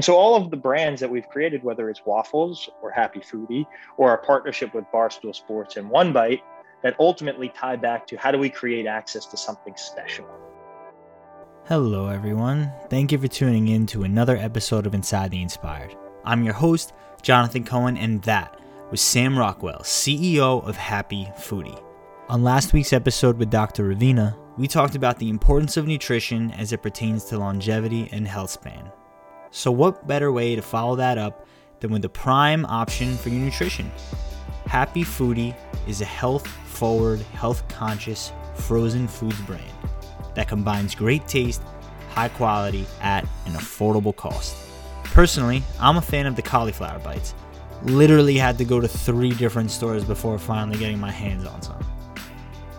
And so all of the brands that we've created, whether it's Waffles or Happi Foodi or our partnership with Barstool Sports and One Bite, that ultimately tie back to how do we create access to something special. Hello, everyone. Thank you for tuning in to another episode of Inside the Inspired. I'm your host, Jonathan Cohen, and that was Sam Rockwell, CEO of Happi Foodi. On last week's episode with Dr. Ravina, we talked about the importance of nutrition as it pertains to longevity and health span. So, what better way to follow that up than with the prime option for your nutrition? Happi Foodi is a health forward, health conscious frozen foods brand that combines great taste, high quality at an affordable cost. Personally, I'm a fan of the cauliflower bites. Literally had to go to three different stores before finally getting my hands on some.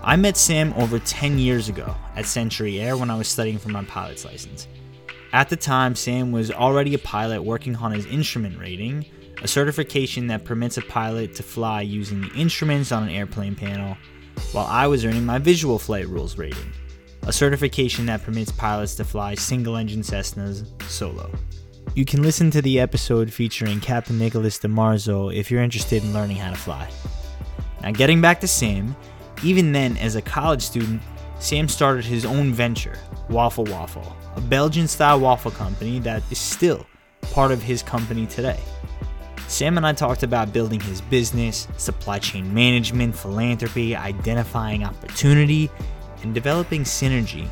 I met Sam over 10 years ago at Century Air when I was studying for my pilot's license. At the time, Sam was already a pilot working on his instrument rating, a certification that permits a pilot to fly using the instruments on an airplane panel, while I was earning my visual flight rules rating, a certification that permits pilots to fly single engine Cessnas solo. You can listen to the episode featuring Captain Nicholas DeMarzo if you're interested in learning how to fly. Now, getting back to Sam, even then, as a college student, Sam started his own venture, Waffle Waffle, a Belgian style waffle company that is still part of his company today. Sam and I talked about building his business, supply chain management, philanthropy, identifying opportunity, and developing synergy,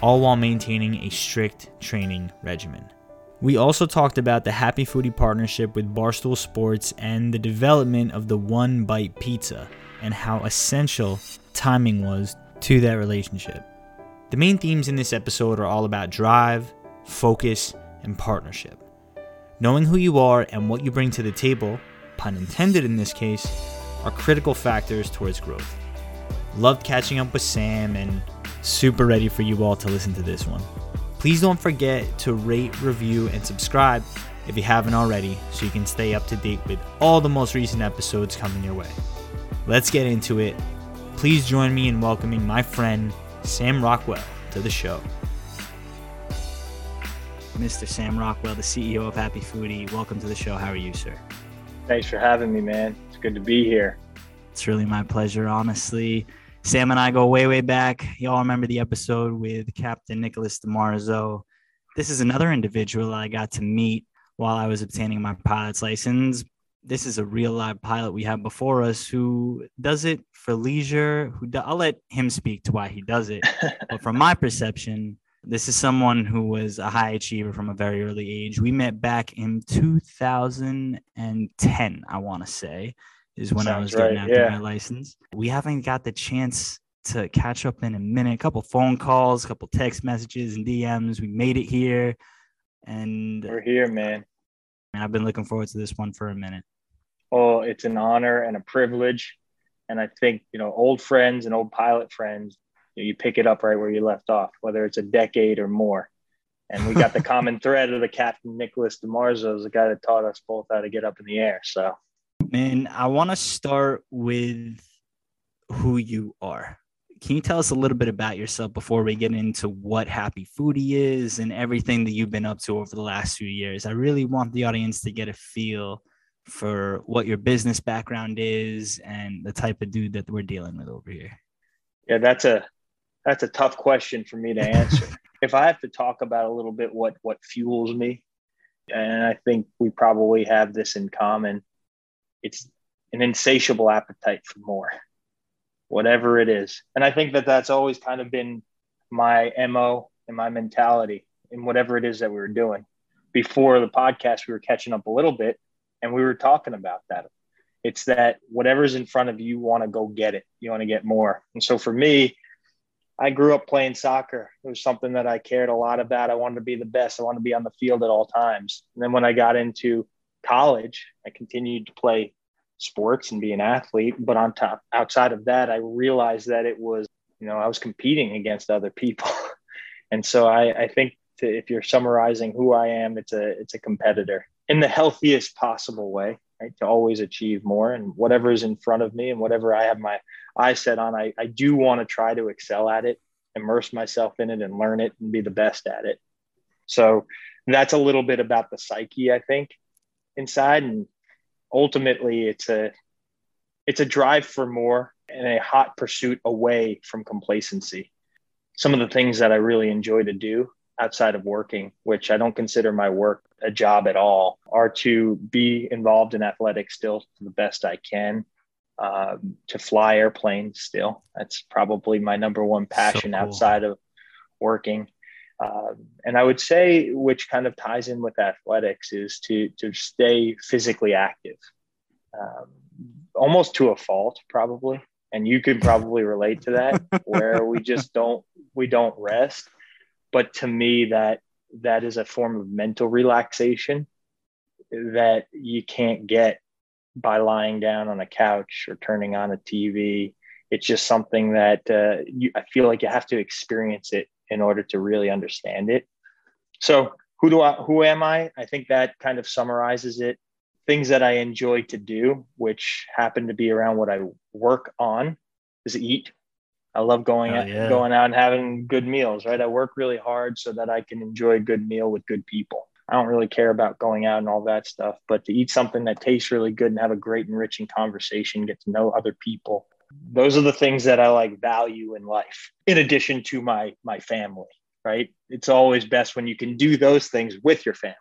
all while maintaining a strict training regimen. We also talked about the Happi Foodi partnership with Barstool Sports and the development of the One Bite Pizza and how essential timing was to that relationship. The main themes in this episode are all about drive, focus, and partnership. Knowing who you are and what you bring to the table, pun intended in this case, are critical factors towards growth. Loved catching up with Sam and super ready for you all to listen to this one. Please don't forget to rate, review, and subscribe if you haven't already so you can stay up to date with all the most recent episodes coming your way. Let's get into it Please join me in welcoming my friend Sam Rockwell to the show. Mr. Sam Rockwell, the CEO of Happi Foodi, welcome to the show. How are you, sir? Thanks for having me, man. It's good to be here. It's really my pleasure, honestly. Sam and I go way, way back. Y'all remember the episode with Captain Nicholas DeMarzo. This is another individual I got to meet while I was obtaining my pilot's license this is a real live pilot we have before us who does it for leisure. Who do, I'll let him speak to why he does it. but from my perception, this is someone who was a high achiever from a very early age. We met back in 2010, I want to say, is when Sounds I was getting right, after yeah. my license. We haven't got the chance to catch up in a minute. A couple phone calls, a couple text messages and DMs. We made it here, and we're here, man. And I've been looking forward to this one for a minute oh, it's an honor and a privilege. And I think, you know, old friends and old pilot friends, you, know, you pick it up right where you left off, whether it's a decade or more. And we got the common thread of the Captain Nicholas DeMarzo, the guy that taught us both how to get up in the air. So, man, I want to start with who you are. Can you tell us a little bit about yourself before we get into what Happi Foodi is and everything that you've been up to over the last few years? I really want the audience to get a feel for what your business background is and the type of dude that we're dealing with over here? Yeah, that's a that's a tough question for me to answer. if I have to talk about a little bit what what fuels me, and I think we probably have this in common, it's an insatiable appetite for more, whatever it is. And I think that that's always kind of been my mo and my mentality in whatever it is that we were doing. Before the podcast, we were catching up a little bit, and we were talking about that. It's that whatever's in front of you, you want to go get it. You want to get more. And so for me, I grew up playing soccer. It was something that I cared a lot about. I wanted to be the best. I wanted to be on the field at all times. And then when I got into college, I continued to play sports and be an athlete. But on top, outside of that, I realized that it was, you know, I was competing against other people. and so I, I think to, if you're summarizing who I am, it's a it's a competitor in the healthiest possible way, right? To always achieve more and whatever is in front of me and whatever I have my eyes set on, I, I do want to try to excel at it, immerse myself in it and learn it and be the best at it. So that's a little bit about the psyche, I think, inside. And ultimately it's a it's a drive for more and a hot pursuit away from complacency. Some of the things that I really enjoy to do outside of working, which I don't consider my work a job at all, are to be involved in athletics still to the best I can, um, to fly airplanes still. That's probably my number one passion so cool. outside of working. Um, and I would say, which kind of ties in with athletics, is to to stay physically active, um, almost to a fault, probably. And you could probably relate to that, where we just don't we don't rest. But to me, that that is a form of mental relaxation that you can't get by lying down on a couch or turning on a TV. It's just something that uh, you, I feel like you have to experience it in order to really understand it. So who do I who am I? I think that kind of summarizes it. Things that I enjoy to do, which happen to be around what I work on, is eat. I love going oh, yeah. going out and having good meals, right? I work really hard so that I can enjoy a good meal with good people. I don't really care about going out and all that stuff, but to eat something that tastes really good and have a great enriching conversation, get to know other people, those are the things that I like value in life, in addition to my my family. Right? It's always best when you can do those things with your family.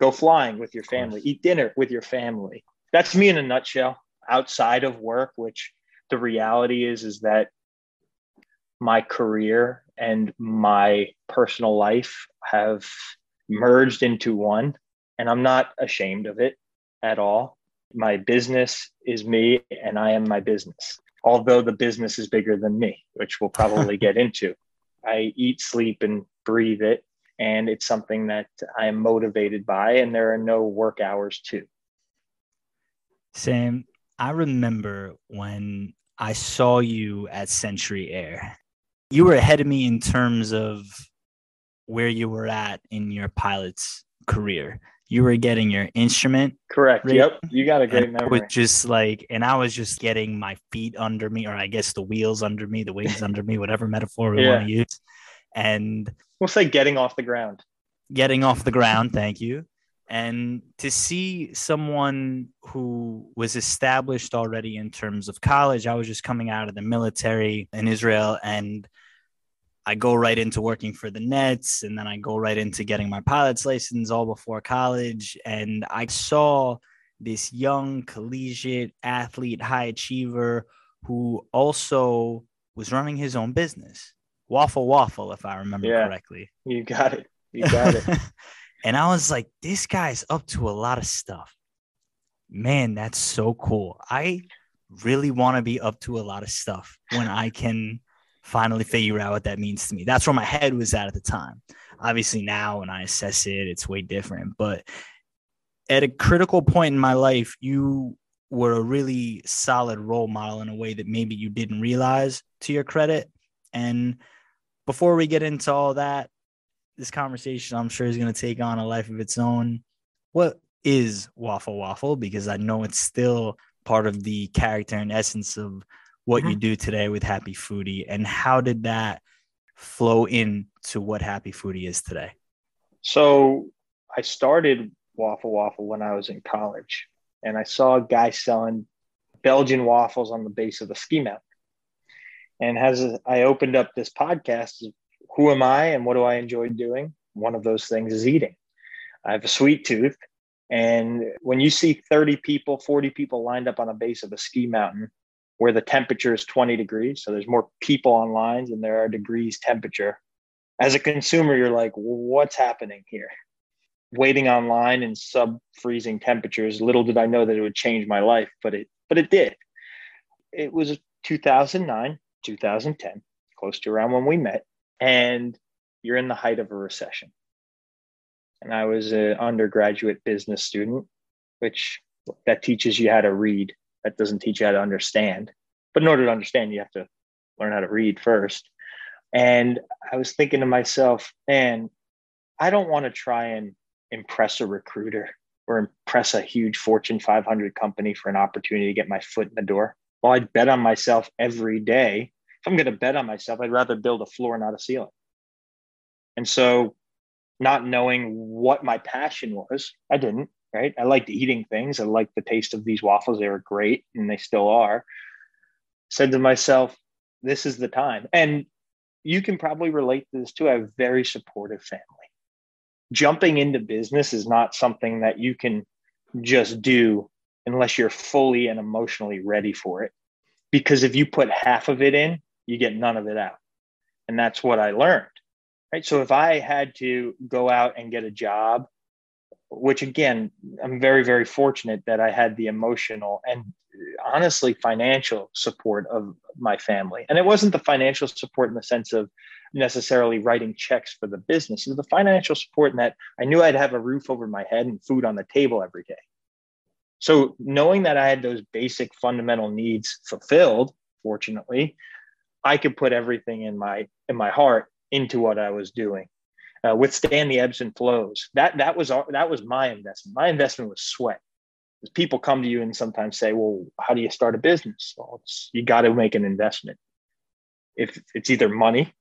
Go flying with your family, eat dinner with your family. That's me in a nutshell. Outside of work, which the reality is, is that my career and my personal life have merged into one, and I'm not ashamed of it at all. My business is me, and I am my business although the business is bigger than me, which we'll probably get into. I eat, sleep, and breathe it. And it's something that I am motivated by, and there are no work hours too. Sam, I remember when I saw you at Century Air. You were ahead of me in terms of where you were at in your pilot's career you were getting your instrument. Correct. Right? Yep. You got a great memory. Was just like, and I was just getting my feet under me, or I guess the wheels under me, the wings under me, whatever metaphor we yeah. want to use. And we'll say getting off the ground. Getting off the ground. Thank you. And to see someone who was established already in terms of college, I was just coming out of the military in Israel and I go right into working for the Nets and then I go right into getting my pilot's license all before college. And I saw this young collegiate athlete, high achiever who also was running his own business. Waffle Waffle, if I remember yeah, correctly. You got it. You got it. and I was like, this guy's up to a lot of stuff. Man, that's so cool. I really want to be up to a lot of stuff when I can finally figure out what that means to me. That's where my head was at at the time. Obviously, now when I assess it, it's way different. But at a critical point in my life, you were a really solid role model in a way that maybe you didn't realize to your credit. And before we get into all that, this conversation I'm sure is going to take on a life of its own. What is Waffle Waffle? Because I know it's still part of the character and essence of what mm-hmm. you do today with Happi Foodi and how did that flow in to what Happi Foodi is today? So I started Waffle Waffle when I was in college and I saw a guy selling Belgian waffles on the base of the ski mountain. And as I opened up this podcast, who am I and what do I enjoy doing? One of those things is eating. I have a sweet tooth. And when you see 30 people, 40 people lined up on the base of a ski mountain where the temperature is 20 degrees. So there's more people on lines than there are degrees temperature. As a consumer, you're like, what's happening here? Waiting online in sub freezing temperatures. Little did I know that it would change my life, but it but it did. It was 2009, 2010, close to around when we met, and you're in the height of a recession. And I was an undergraduate business student, which that teaches you how to read that doesn't teach you how to understand. But in order to understand, you have to learn how to read first. And I was thinking to myself, man, I don't want to try and impress a recruiter or impress a huge Fortune 500 company for an opportunity to get my foot in the door. Well, I'd bet on myself every day. If I'm going to bet on myself, I'd rather build a floor, not a ceiling. And so not knowing what my passion was. I didn't, right? I liked eating things. I liked the taste of these waffles. They were great and they still are. Said to myself, this is the time. And you can probably relate to this too. I have a very supportive family. Jumping into business is not something that you can just do unless you're fully and emotionally ready for it. Because if you put half of it in, you get none of it out. And that's what I learned. Right. So if I had to go out and get a job, which again, I'm very, very fortunate that I had the emotional and honestly financial support of my family. And it wasn't the financial support in the sense of necessarily writing checks for the business, it was the financial support in that I knew I'd have a roof over my head and food on the table every day. So knowing that I had those basic fundamental needs fulfilled, fortunately, I could put everything in my in my heart into what I was doing. Uh, withstand the ebbs and flows. That that was our, that was my investment. My investment was sweat. People come to you and sometimes say, "Well, how do you start a business?" Well, you got to make an investment. If it's either money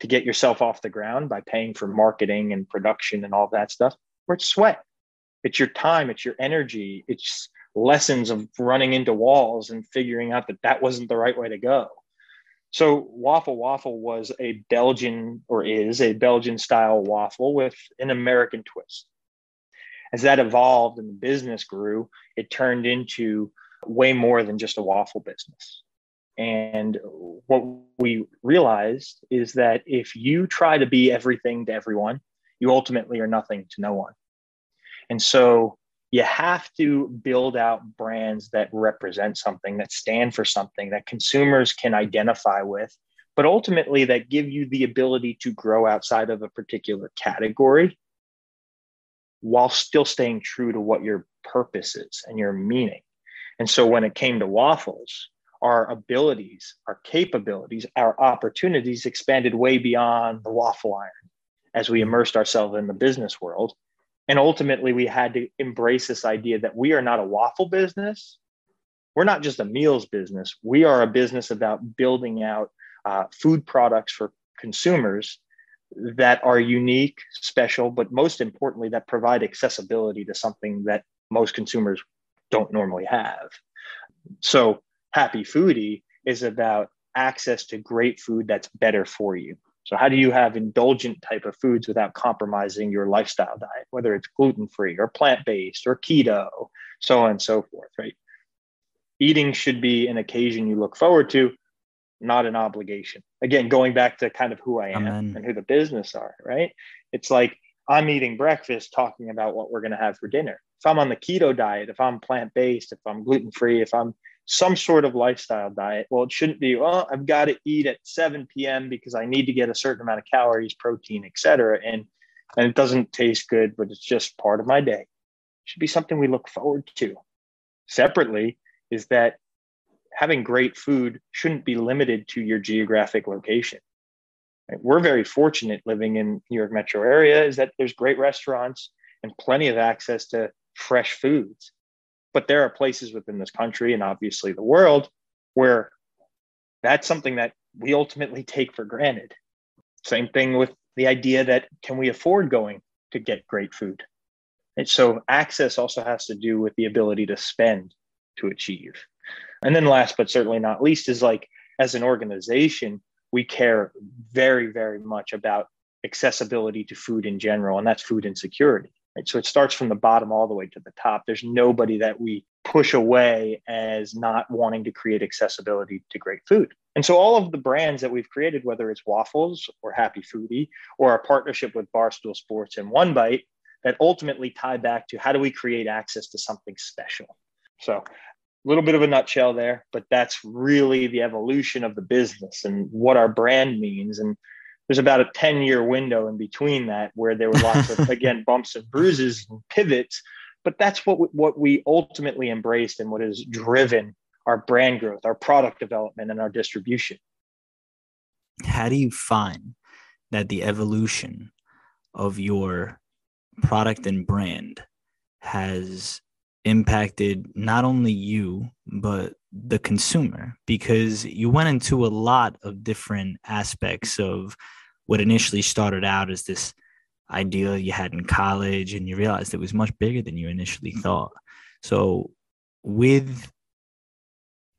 to get yourself off the ground by paying for marketing and production and all that stuff, or it's sweat. It's your time. It's your energy. It's lessons of running into walls and figuring out that that wasn't the right way to go so waffle waffle was a Belgian or is a Belgian style waffle with an American twist. As that evolved and the business grew, it turned into way more than just a waffle business. And what we realized is that if you try to be everything to everyone, you ultimately are nothing to no one. And so you have to build out brands that represent something, that stand for something that consumers can identify with, but ultimately that give you the ability to grow outside of a particular category while still staying true to what your purpose is and your meaning. And so when it came to waffles, our abilities, our capabilities, our opportunities expanded way beyond the waffle iron as we immersed ourselves in the business world and ultimately, we had to embrace this idea that we are not a waffle business. We're not just a meals business. We are a business about building out uh, food products for consumers that are unique, special, but most importantly, that provide accessibility to something that most consumers don't normally have. So, Happi Foodi is about access to great food that's better for you. So how do you have indulgent type of foods without compromising your lifestyle diet, whether it's gluten free or plant based or keto, so on and so forth, right? Eating should be an occasion you look forward to, not an obligation. Again, going back to kind of who I am Amen. and who the business are, right? It's like I'm eating breakfast talking about what we're going to have for dinner. If I'm on the keto diet, if I'm plant based, if I'm gluten free, if I'm some sort of lifestyle diet. Well, it shouldn't be, well, I've got to eat at 7 p.m. because I need to get a certain amount of calories, protein, etc. And and it doesn't taste good, but it's just part of my day. It should be something we look forward to. Separately, is that having great food shouldn't be limited to your geographic location. We're very fortunate living in New York metro area is that there's great restaurants and plenty of access to fresh foods. But there are places within this country and obviously the world where that's something that we ultimately take for granted. Same thing with the idea that can we afford going to get great food? And so access also has to do with the ability to spend to achieve. And then last but certainly not least is like as an organization, we care very, very much about accessibility to food in general, and that's food insecurity. Right? So it starts from the bottom all the way to the top. There's nobody that we push away as not wanting to create accessibility to great food. And so all of the brands that we've created, whether it's Waffles or Happi Foodi or our partnership with Barstool Sports and One Bite, that ultimately tie back to how do we create access to something special. So a little bit of a nutshell there, but that's really the evolution of the business and what our brand means. And there's about a 10 year window in between that where there were lots of again bumps and bruises and pivots but that's what we, what we ultimately embraced and what has driven our brand growth our product development and our distribution. How do you find that the evolution of your product and brand has impacted not only you but the consumer because you went into a lot of different aspects of what initially started out as this ideal you had in college and you realized it was much bigger than you initially mm-hmm. thought. So, with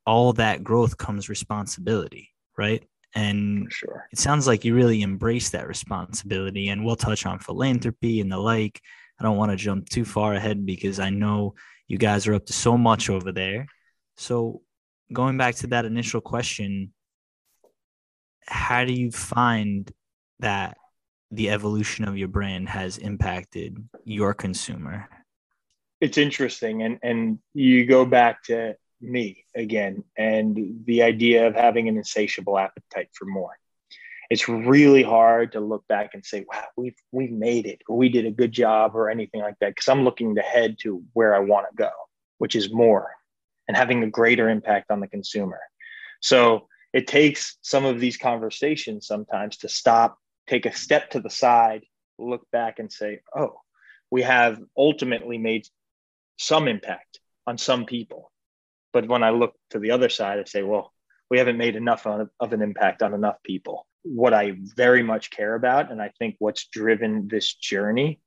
all that growth comes responsibility, right? And sure. it sounds like you really embrace that responsibility. And we'll touch on philanthropy and the like. I don't want to jump too far ahead because I know you guys are up to so much over there. So, going back to that initial question, how do you find that the evolution of your brand has impacted your consumer? It's interesting. And, and you go back to me again and the idea of having an insatiable appetite for more. It's really hard to look back and say, wow, we've, we've made it or we did a good job or anything like that. Cause I'm looking ahead to where I want to go, which is more and having a greater impact on the consumer. So it takes some of these conversations sometimes to stop, take a step to the side, look back and say, oh, we have ultimately made some impact on some people. But when I look to the other side, I say, well, we haven't made enough of an impact on enough people. What I very much care about, and I think what's driven this journey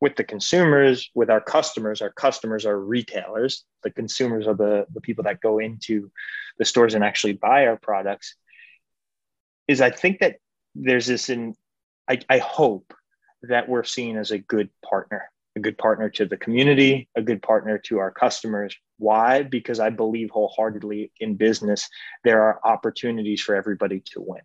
with the consumers, with our customers, our customers are retailers. The consumers are the, the people that go into the stores and actually buy our products. Is I think that there's this in, I, I hope that we're seen as a good partner, a good partner to the community, a good partner to our customers. Why? Because I believe wholeheartedly in business, there are opportunities for everybody to win.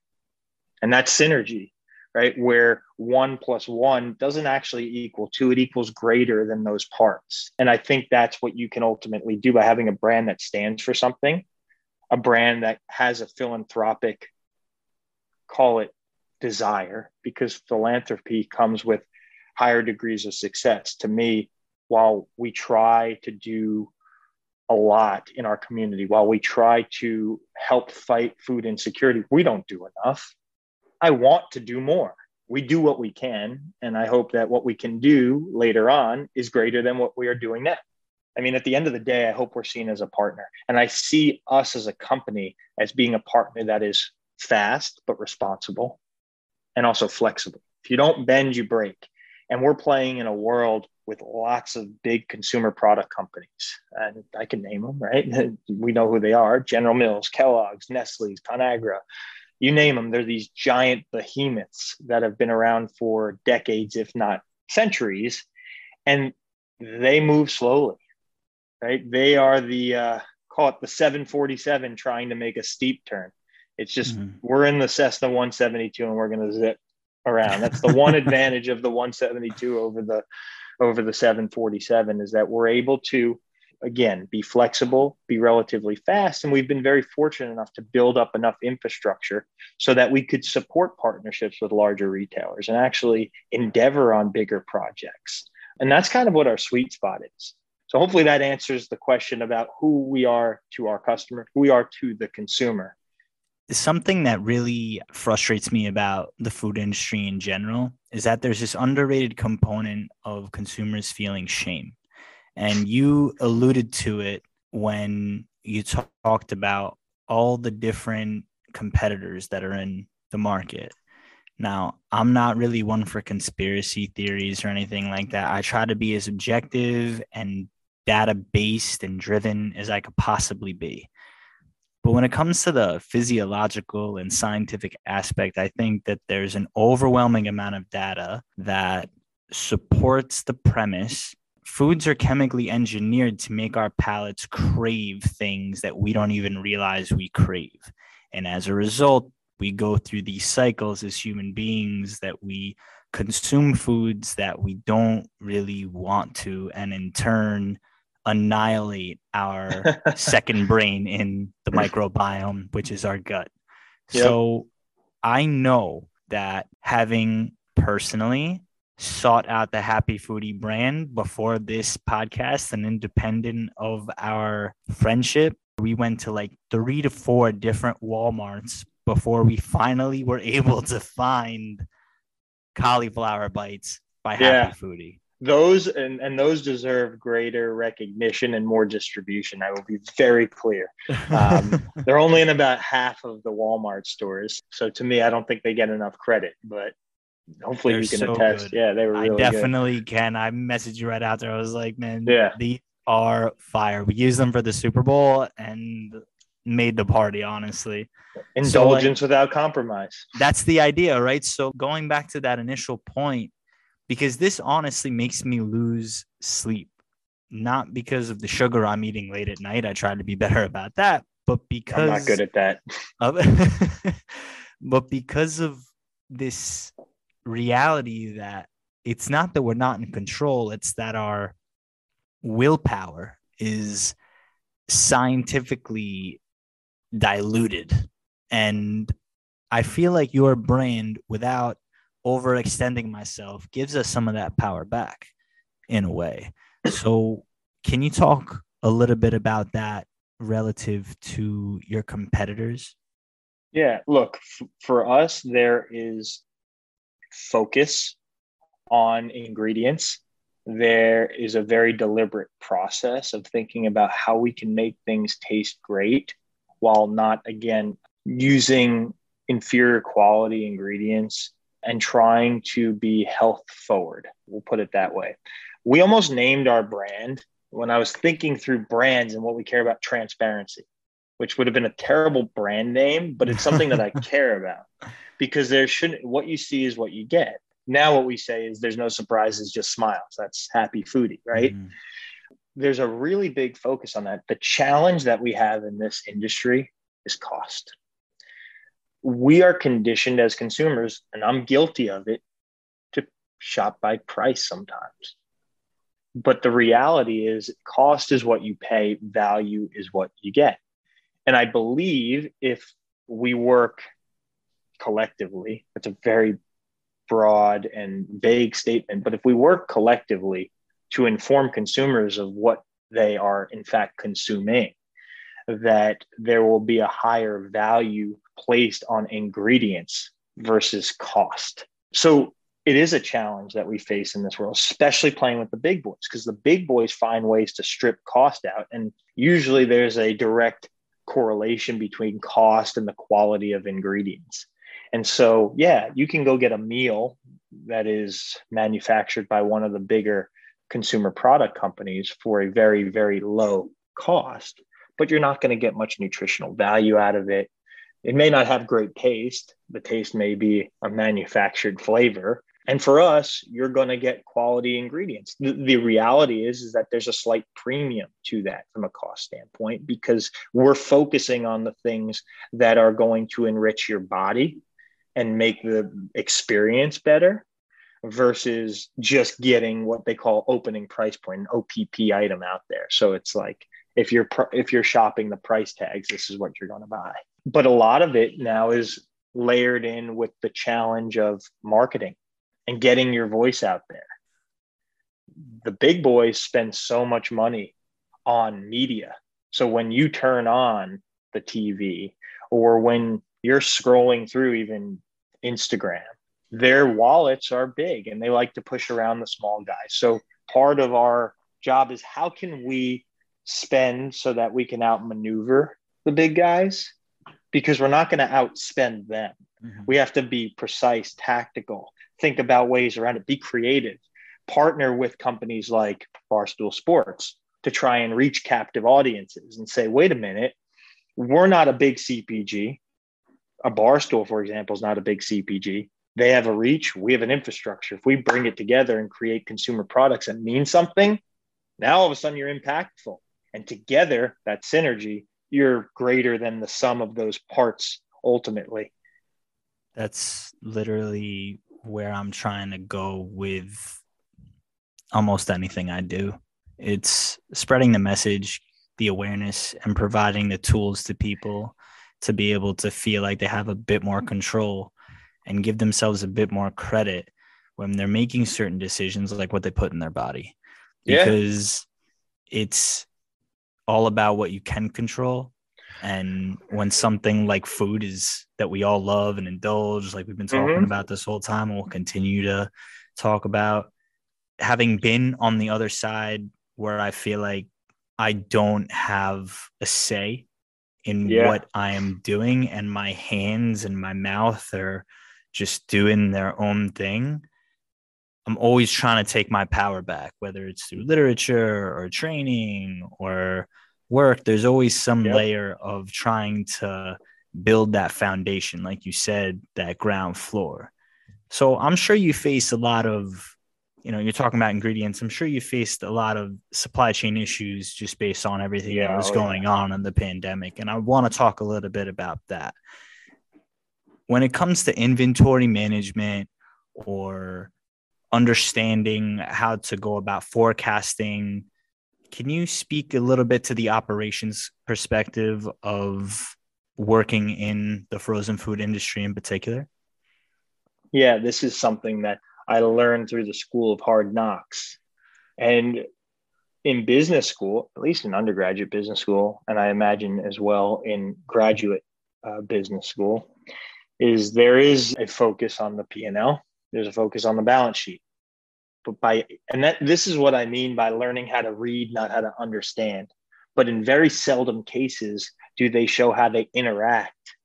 And that's synergy right? Where one plus one doesn't actually equal two, it equals greater than those parts. And I think that's what you can ultimately do by having a brand that stands for something, a brand that has a philanthropic, call it desire, because philanthropy comes with higher degrees of success. To me, while we try to do a lot in our community, while we try to help fight food insecurity, we don't do enough I want to do more. We do what we can. And I hope that what we can do later on is greater than what we are doing now. I mean, at the end of the day, I hope we're seen as a partner. And I see us as a company as being a partner that is fast, but responsible and also flexible. If you don't bend, you break. And we're playing in a world with lots of big consumer product companies. And I can name them, right? we know who they are General Mills, Kellogg's, Nestle's, Conagra, you name them, they're these giant behemoths that have been around for decades, if not centuries, and they move slowly, right? They are the uh, call it the 747 trying to make a steep turn. It's just mm-hmm. we're in the Cessna 172 and we're going to zip around. That's the one advantage of the 172 over the over the 747 is that we're able to again, be flexible, be relatively fast. And we've been very fortunate enough to build up enough infrastructure so that we could support partnerships with larger retailers and actually endeavor on bigger projects. And that's kind of what our sweet spot is. So hopefully that answers the question about who we are to our customer, who we are to the consumer. Something that really frustrates me about the food industry in general is that there's this underrated component of consumers feeling shame and you alluded to it when you talked about all the different competitors that are in the market. Now, I'm not really one for conspiracy theories or anything like that. I try to be as objective and data based and driven as I could possibly be. But when it comes to the physiological and scientific aspect, I think that there's an overwhelming amount of data that supports the premise foods are chemically engineered to make our palates crave things that we don't even realize we crave. And as a result, we go through these cycles as human beings that we consume foods that we don't really want to, and in turn, annihilate our second brain in the microbiome, which is our gut. Yep. So I know that having personally sought out the Happi Foodi brand before this podcast and independent of our friendship. We went to like three to four different Walmarts before we finally were able to find cauliflower bites by yeah. Happi Foodi. Those and, and those deserve greater recognition and more distribution. I will be very clear. Um, they're only in about half of the Walmart stores. So to me, I don't think they get enough credit, but Hopefully They're you can so attest. good. Yeah, they were I really good. definitely can. I messaged you right after. I was like, man, Yeah. these are fire. We used them for the Super Bowl and made the party, honestly. Indulgence without compromise. That's the idea, right? So going back to that initial point, because this honestly makes me lose sleep, not because of the sugar I'm eating late at night. I try to be better about that, but because I'm not good at that. of but because of this reality that it's not that we're not in control it's that our willpower is scientifically diluted. And i feel like your brand without overextending myself gives us some of that power back in a way. So can you talk a little bit about that relative to your competitors? Yeah, look, f- for us, there is focus on ingredients. There is a very deliberate process of thinking about how we can make things taste great while not, again, using inferior quality ingredients and trying to be health forward. We'll put it that way. We almost named our brand when I was thinking through brands and what we care about transparency which would have been a terrible brand name, but it's something that I care about because there shouldn't, what you see is what you get. Now, what we say is there's no surprises, just smiles. That's Happi Foodi, right? Mhm. There's a really big focus on that. The challenge that we have in this industry is cost. We are conditioned as consumers, and I'm guilty of it, to shop by price sometimes. But the reality is, cost is what you pay, value is what you get. And I believe if we work collectively, that's a very broad and vague statement, but if we work collectively to inform consumers of what they are in fact consuming, that there will be a higher value placed on ingredients versus cost. So it is a challenge that we face in this world, especially playing with the big boys, because the big boys find ways to strip cost out. And usually there's a direct correlation between cost and the quality of ingredients. And so, yeah, you can go get a meal that is manufactured by one of the bigger consumer product companies for a very, very low cost, but you're not going to get much nutritional value out of it. It may not have great taste. The taste may be a manufactured flavor. And for us, you're going to get quality ingredients. The, the reality is, is that there's a slight premium to that from a cost standpoint because we're focusing on the things that are going to enrich your body and make the experience better versus just getting what they call opening price point, an OPP item out there. So it's like if you're if you're shopping the price tags, this is what you're going to buy. But a lot of it now is layered in with the challenge of marketing and getting your voice out there. The big boys spend so much money on media. So when you turn on the TV or when you're scrolling through even Instagram, their wallets are big and they like to push around the small guys. So part of our job is how can we spend so that we can outmaneuver the big guys because we're not going to outspend them. Mhm. We have to be precise, tactical, think about ways around it, be creative, partner with companies like Barstool Sports to try and reach captive audiences and say, wait a minute, we're not a big CPG. A Barstool, for example, is not a big CPG. They have a reach, we have an infrastructure. If we bring it together and create consumer products that mean something, now all of a sudden you're impactful. And together, that synergy, you're greater than the sum of those parts ultimately. That's literally where I'm trying to go with almost anything I do. It's spreading the message, the awareness, and providing the tools to people to be able to feel like they have a bit more control and give themselves a bit more credit when they're making certain decisions, like what they put in their body. Yeah. Because it's all about what you can control and when something like food is that we all love and indulge, like we've been talking Mhm. about this whole time, and we'll continue to talk about, having been on the other side where I feel like I don't have a say in Yeah. what I am doing, and my hands and my mouth are just doing their own thing, I'm always trying to take my power back, whether it's through literature or training or work. There's always some yep. layer of trying to build that foundation, like you said, that ground floor. So I'm sure you face a lot of, you know, you're talking about ingredients. I'm sure you faced a lot of supply chain issues just based on everything yeah, that was oh, going yeah. on in the pandemic. And I want to talk a little bit about that. When it comes to inventory management or understanding how to go about forecasting, can you speak a little bit to the operations perspective of working in the frozen food industry in particular? Yeah, this is something that I learned through the school of hard knocks. And in business school, at least in undergraduate business school, and I imagine as well in graduate uh, business school, is there is a focus on the P&L. There's a focus on the balance sheet. But by and that this is what I mean by learning how to read, not how to understand. But in very seldom cases do they show how they interact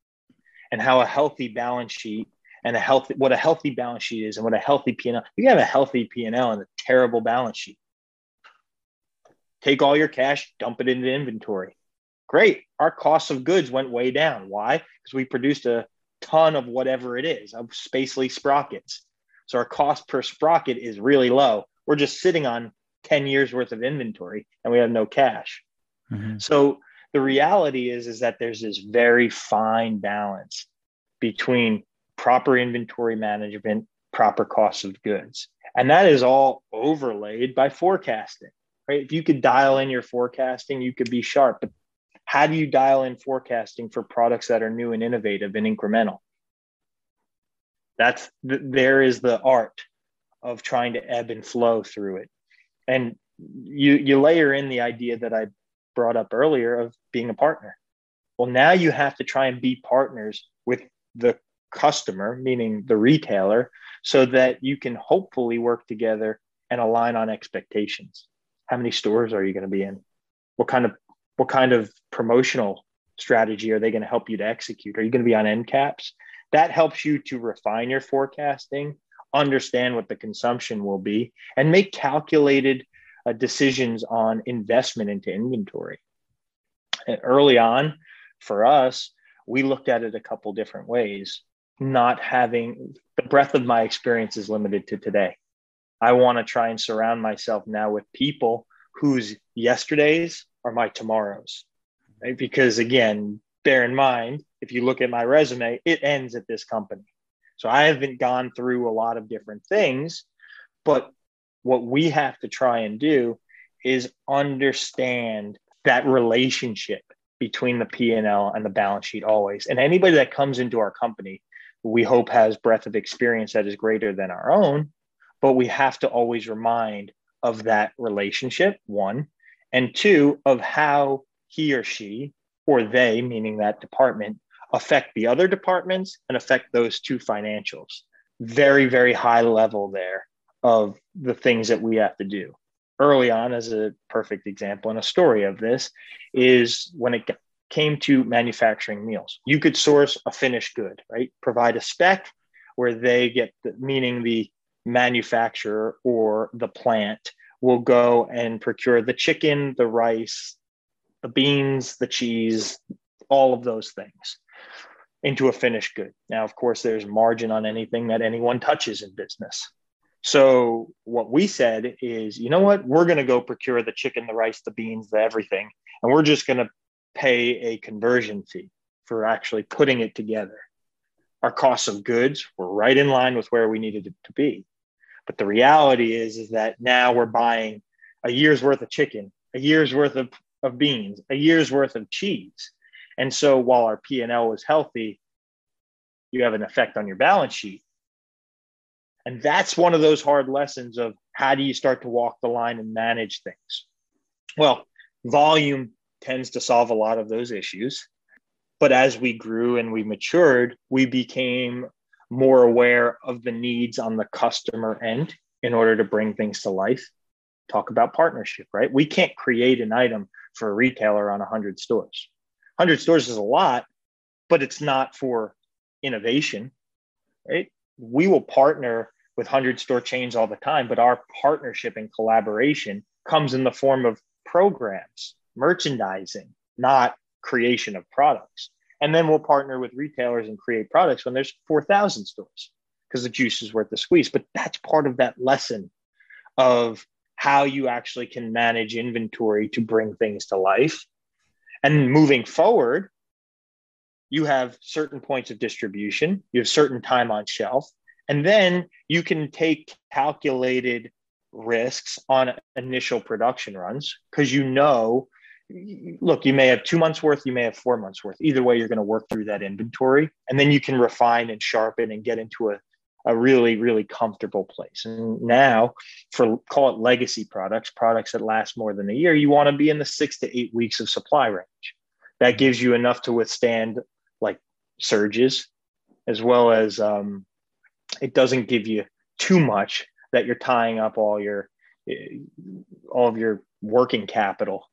and how a healthy balance sheet and a healthy what a healthy balance sheet is and what a healthy P&L. You have a healthy P&L and a terrible balance sheet. Take all your cash, dump it into inventory. Great. Our cost of goods went way down. Why? Because we produced a ton of whatever it is of Spacely sprockets. So our cost per sprocket is really low. We're just sitting on 10 years worth of inventory and we have no cash. Mm-hmm. So the reality is is that there's this very fine balance between proper inventory management proper cost of goods. And that is all overlaid by forecasting right? If you could dial in your forecasting you could be sharp. But how do you dial in forecasting for products that are new and innovative and incremental? That's there is the art of trying to ebb and flow through it. And you you layer in the idea that i brought up earlier of being a partner. Well, now you have to try and be partners with the customer, meaning the retailer, so that you can hopefully work together and align on expectations. How many stores are you going to be in? What kind of what kind of promotional strategy are they going to help you to execute? Are you going to be on end caps? That helps you to refine your forecasting, understand what the consumption will be, and make calculated uh, decisions on investment into inventory. And early on, for us, we looked at it a couple different ways. Not having the breadth of my experience is limited to today. I want to try and surround myself now with people whose yesterdays are my tomorrows. Right? Because again, bear in mind, if you look at my resume, it ends at this company. So I haven't gone through a lot of different things, but what we have to try and do is understand that relationship between the P&L and the balance sheet always. And anybody that comes into our company, we hope has breadth of experience that is greater than our own, but we have to always remind of that relationship, one, and two, of how he or she or they, meaning that department, affect the other departments and affect those two financials. Very, very high level there of the things that we have to do. Early on, as a perfect example and a story of this, is when it came to manufacturing meals. You could source a finished good, right? Provide a spec where they get, the, meaning the manufacturer or the plant will go and procure the chicken, the rice, the beans, the cheese, all of those things into a finished good. Now, of course, there's margin on anything that anyone touches in business. So what we said is, you know what? We're going to go procure the chicken, the rice, the beans, the everything, and we're just going to pay a conversion fee for actually putting it together. Our costs of goods were right in line with where we needed it to be. But the reality is, is that now we're buying a year's worth of chicken, a year's worth of, of beans, a year's worth of cheese. And so while our P&L was healthy, you have an effect on your balance sheet and that's one of those hard lessons of how do you start to walk the line and manage things? Well, volume tends to solve a lot of those issues. But as we grew and we matured, we became more aware of the needs on the customer end in order to bring things to life. Talk about partnership, right? We can't create an item for a retailer on 100 stores. 100 stores is a lot, but it's not for innovation right? we will partner with 100 store chains all the time, but our partnership and collaboration comes in the form of programs, merchandising, not creation of products. And then we'll partner with retailers and create products when there's 4,000 stores because the juice is worth the squeeze. But that's part of that lesson of how you actually can manage inventory to bring things to life. And moving forward, you have certain points of distribution, you have certain time on shelf, and then you can take calculated risks on initial production runs because you know look you may have two months worth you may have four months worth. Either way you're going to work through that inventory and then you can refine and sharpen and get into a, a really really comfortable place. And now for call it legacy products products that last more than a year you want to be in the six to eight weeks of supply range. That gives you enough to withstand like surges as well as um, it doesn't give you too much that you're tying up all your all of your working capital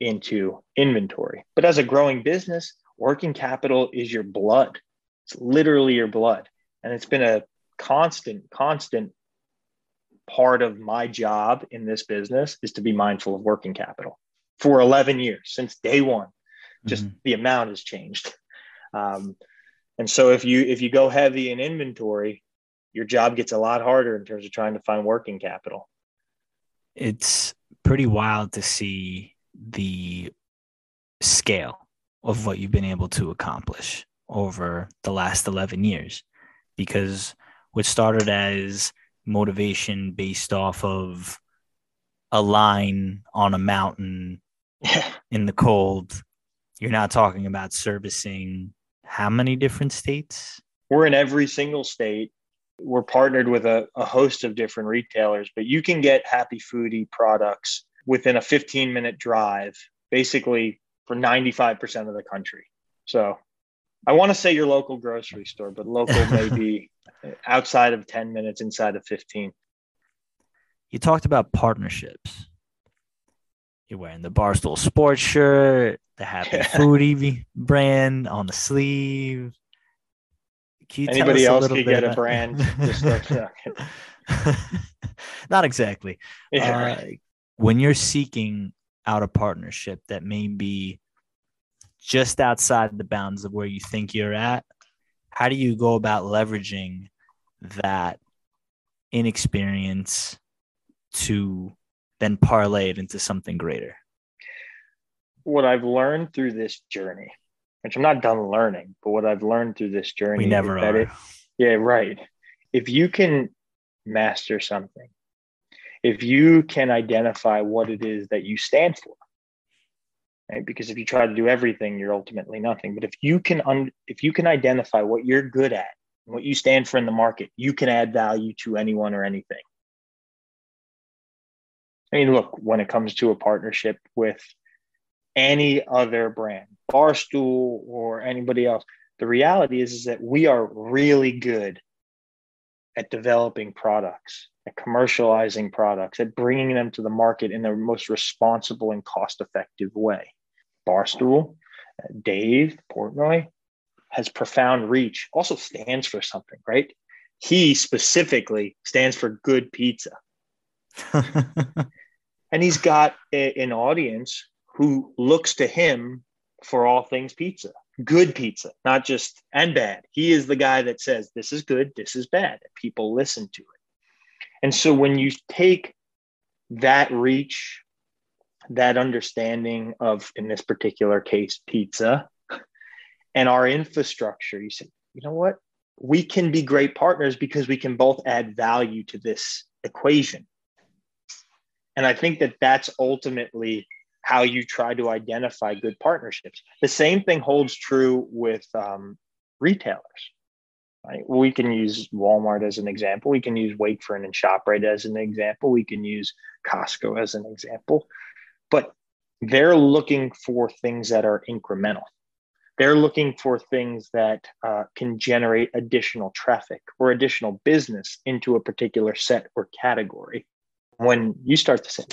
into inventory. But as a growing business, working capital is your blood. It's literally your blood. And it's been a constant, constant part of my job in this business is to be mindful of working capital for 11 years since day one. Just mm-hmm. the amount has changed. Um, and so if you if you go heavy in inventory, your job gets a lot harder in terms of trying to find working capital. It's pretty wild to see the scale of what you've been able to accomplish over the last 11 years because what started as motivation based off of a line on a mountain yeah. in the cold you're now talking about servicing how many different states we're in every single state we're partnered with a, a host of different retailers, but you can get Happi Foodi products within a 15 minute drive, basically for 95% of the country. So I want to say your local grocery store, but local may be outside of 10 minutes, inside of 15. You talked about partnerships. You're wearing the Barstool sports shirt, the Happi Foodi brand on the sleeve. Anybody else could get a brand. Not exactly. Yeah, uh. When you're seeking out a partnership that may be just outside the bounds of where you think you're at, how do you go about leveraging that inexperience to then parlay it into something greater? What I've learned through this journey which I'm not done learning, but what I've learned through this journey we never are. It, yeah, right. If you can master something, if you can identify what it is that you stand for, right? Because if you try to do everything, you're ultimately nothing. But if you can un- if you can identify what you're good at and what you stand for in the market, you can add value to anyone or anything. I mean, look, when it comes to a partnership with any other brand, Barstool or anybody else. The reality is, is that we are really good at developing products, at commercializing products, at bringing them to the market in the most responsible and cost effective way. Barstool, Dave Portnoy has profound reach, also stands for something, right? He specifically stands for good pizza. and he's got a, an audience who looks to him for all things pizza, good pizza, not just and bad. He is the guy that says this is good, this is bad. And people listen to it. And so when you take that reach, that understanding of, in this particular case, pizza, and our infrastructure, you say, you know what? We can be great partners because we can both add value to this equation. And I think that that's ultimately how you try to identify good partnerships. The same thing holds true with um, retailers. Right? We can use Walmart as an example. We can use Wakefern and Shoprite as an example. We can use Costco as an example. But they're looking for things that are incremental. They're looking for things that uh, can generate additional traffic or additional business into a particular set or category. When you start to say,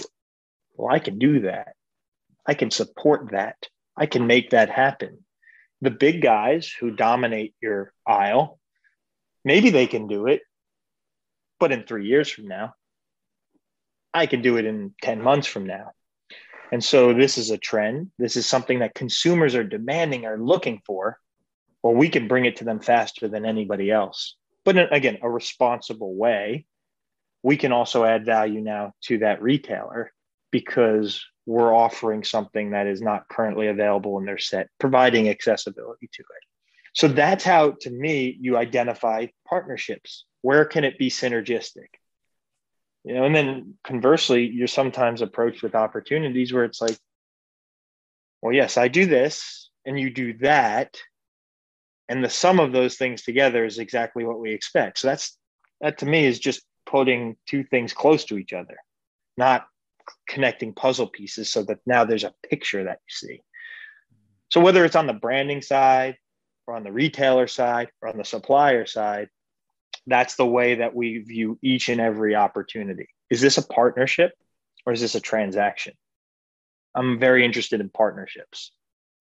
well, I can do that, I can support that. I can make that happen. The big guys who dominate your aisle, maybe they can do it, but in three years from now, I can do it in 10 months from now. And so this is a trend. This is something that consumers are demanding, are looking for. Well, we can bring it to them faster than anybody else. But in, again, a responsible way. We can also add value now to that retailer because we're offering something that is not currently available in their set, providing accessibility to it. So that's how, to me, you identify partnerships. Where can it be synergistic? You know, and then conversely, you're sometimes approached with opportunities where it's like, well, yes, I do this and you do that. And the sum of those things together is exactly what we expect. So that's that to me is just putting two things close to each other, not connecting puzzle pieces so that now there's a picture that you see. So whether it's on the branding side or on the retailer side or on the supplier side, that's the way that we view each and every opportunity. Is this a partnership or is this a transaction? I'm very interested in partnerships.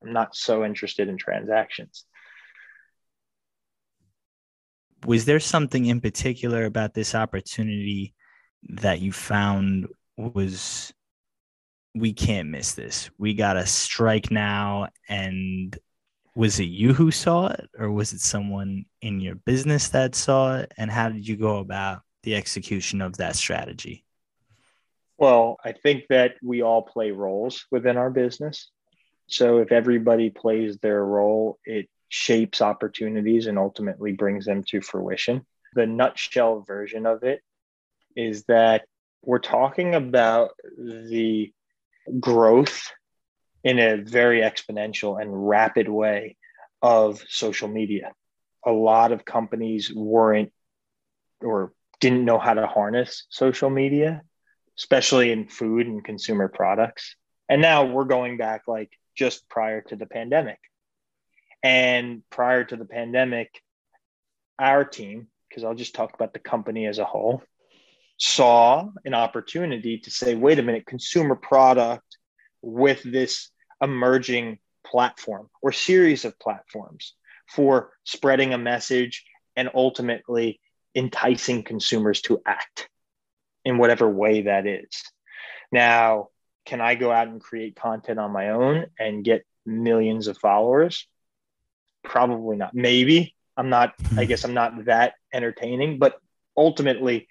I'm not so interested in transactions. Was there something in particular about this opportunity that you found was we can't miss this. We got to strike now. And was it you who saw it, or was it someone in your business that saw it? And how did you go about the execution of that strategy? Well, I think that we all play roles within our business. So if everybody plays their role, it shapes opportunities and ultimately brings them to fruition. The nutshell version of it is that we're talking about the growth in a very exponential and rapid way of social media. A lot of companies weren't or didn't know how to harness social media, especially in food and consumer products. And now we're going back like just prior to the pandemic. And prior to the pandemic, our team, because I'll just talk about the company as a whole, saw an opportunity to say, wait a minute, consumer product with this emerging platform or series of platforms for spreading a message and ultimately enticing consumers to act in whatever way that is. Now, can I go out and create content on my own and get millions of followers? Probably not. Maybe. I'm not, I hmm. guess I'm not that entertaining, but ultimately,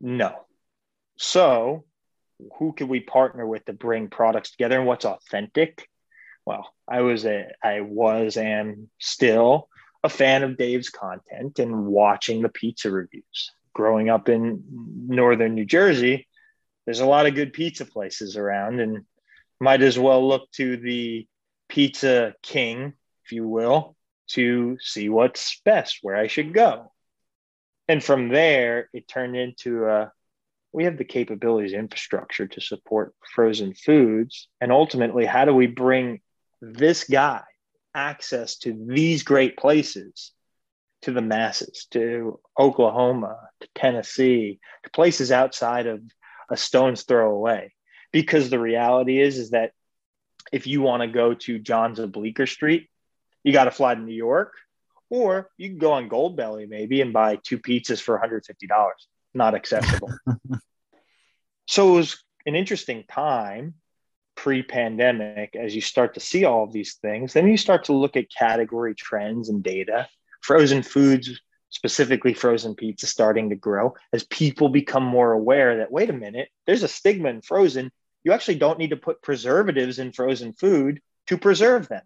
no. So, who can we partner with to bring products together and what's authentic? Well, I was a, I was and still a fan of Dave's content and watching the pizza reviews. Growing up in northern New Jersey, there's a lot of good pizza places around, and might as well look to the pizza king, if you will, to see what's best, where I should go. And from there, it turned into a we have the capabilities infrastructure to support frozen foods and ultimately how do we bring this guy access to these great places to the masses to oklahoma to tennessee to places outside of a stone's throw away. Because the reality is is that if you want to go to john's of bleecker street you got to fly to new york or you can go on goldbelly maybe and buy two pizzas for $150 not accessible. so it was an interesting time pre-pandemic as you start to see all of these things then you start to look at category trends and data. Frozen foods specifically frozen pizza starting to grow as people become more aware that wait a minute there's a stigma in frozen. You actually don't need to put preservatives in frozen food to preserve them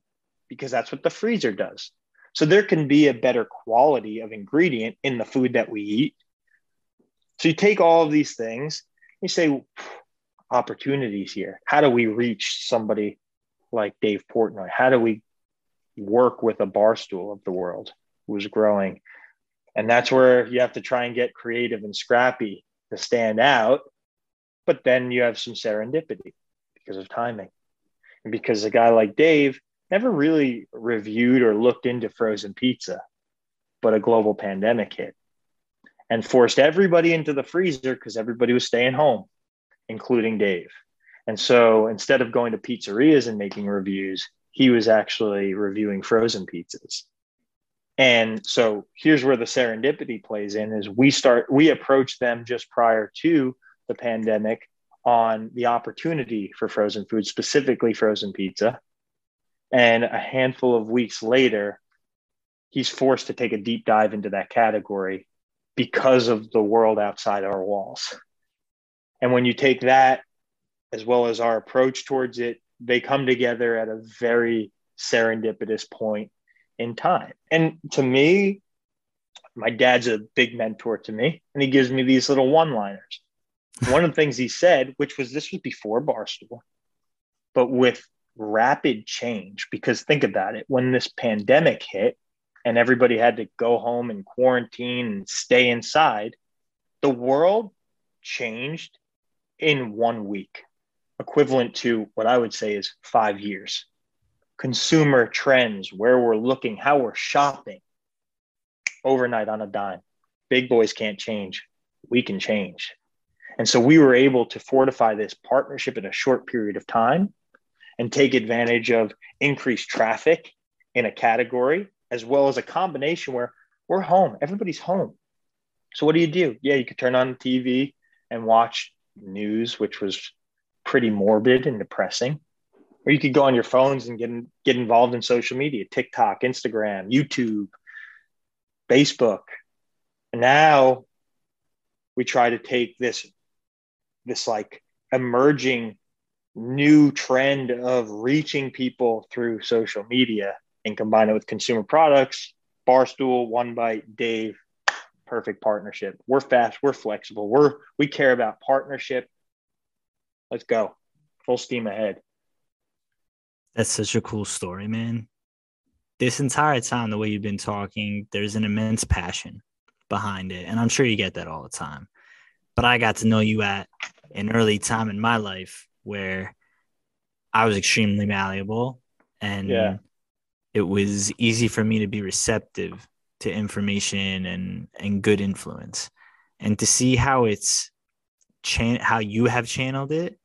because that's what the freezer does. So there can be a better quality of ingredient in the food that we eat. So you take all of these things, you say opportunities here. How do we reach somebody like Dave Portnoy? How do we work with a barstool of the world who's growing? And that's where you have to try and get creative and scrappy to stand out. But then you have some serendipity because of timing. And because a guy like Dave never really reviewed or looked into frozen pizza, but a global pandemic hit and forced everybody into the freezer because everybody was staying home, including Dave. And so instead of going to pizzerias and making reviews, he was actually reviewing frozen pizzas. And so here's where the serendipity plays in is we start we approach them just prior to the pandemic on the opportunity for frozen food, specifically frozen pizza. And a handful of weeks later, he's forced to take a deep dive into that category because of the world outside our walls. And when you take that as well as our approach towards it, they come together at a very serendipitous point in time. And to me, my dad's a big mentor to me, and he gives me these little one liners. One of the things he said, which was this was before Barstool, but with rapid change, because think about it when this pandemic hit and everybody had to go home and quarantine and stay inside, the world changed in one week, equivalent to what I would say is five years consumer trends, where we're looking, how we're shopping overnight on a dime. Big boys can't change. We can change. And so we were able to fortify this partnership in a short period of time and take advantage of increased traffic in a category, as well as a combination where we're home, everybody's home. So what do you do? Yeah, you could turn on the TV and watch news, which was pretty morbid and depressing. Or you could go on your phones and get in, get involved in social media tiktok instagram youtube facebook. And now we try to take this this like emerging new trend of reaching people through social media and combine it with consumer products barstool one bite dave perfect partnership we're fast we're flexible we're we care about partnership let's go full steam ahead that's such a cool story, man. This entire time, the way you've been talking, there's an immense passion behind it. And I'm sure you get that all the time. But I got to know you at an early time in my life where I was extremely malleable and yeah. it was easy for me to be receptive to information and and good influence and to see how it's chan- how you have channeled it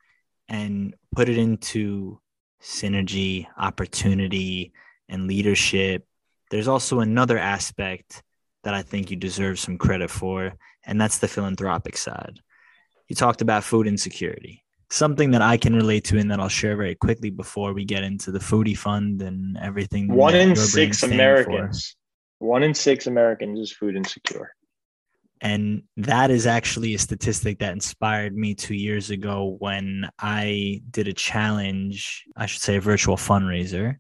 and put it into synergy, opportunity, and leadership. There's also another aspect that I think you deserve some credit for, and that's the philanthropic side. You talked about food insecurity, something that I can relate to and that I'll share very quickly before we get into the foodie fund and everything. One in six Americans. One in six Americans is food insecure. And that is actually a statistic that inspired me two years ago when I did a challenge, I should say a virtual fundraiser.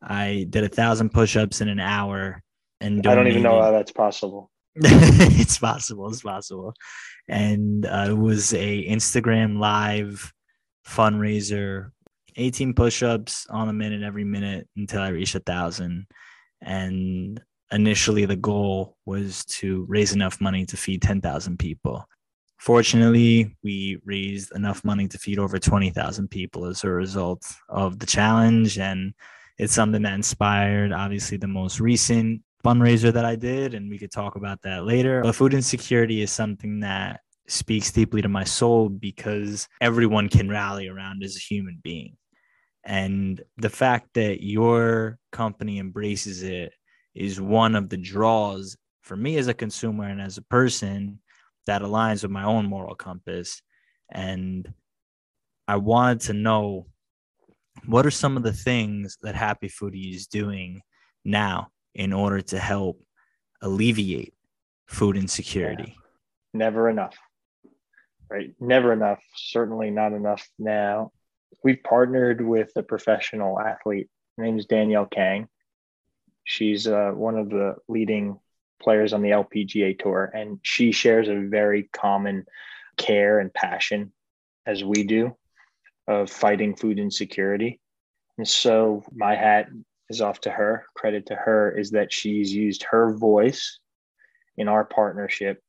I did a thousand push-ups in an hour and donated. I don't even know how that's possible. it's possible. It's possible. And uh, it was a Instagram live fundraiser, 18 push-ups on a minute every minute until I reached a thousand. And initially the goal was to raise enough money to feed 10,000 people. Fortunately, we raised enough money to feed over 20,000 people as a result of the challenge. And it's something that inspired, obviously, the most recent fundraiser that I did. And we could talk about that later. But food insecurity is something that speaks deeply to my soul because everyone can rally around as a human being. And the fact that your company embraces it is one of the draws for me as a consumer and as a person that aligns with my own moral compass. And I wanted to know what are some of the things that Happi Foodi is doing now in order to help alleviate food insecurity? Yeah. Never enough, right? Never enough. Certainly not enough now. We've partnered with a professional athlete. Her name is Danielle Kang. She's uh, one of the leading players on the LPGA tour, and she shares a very common care and passion as we do of fighting food insecurity. And so my hat is off to her. Credit to her is that she's used her voice in our partnership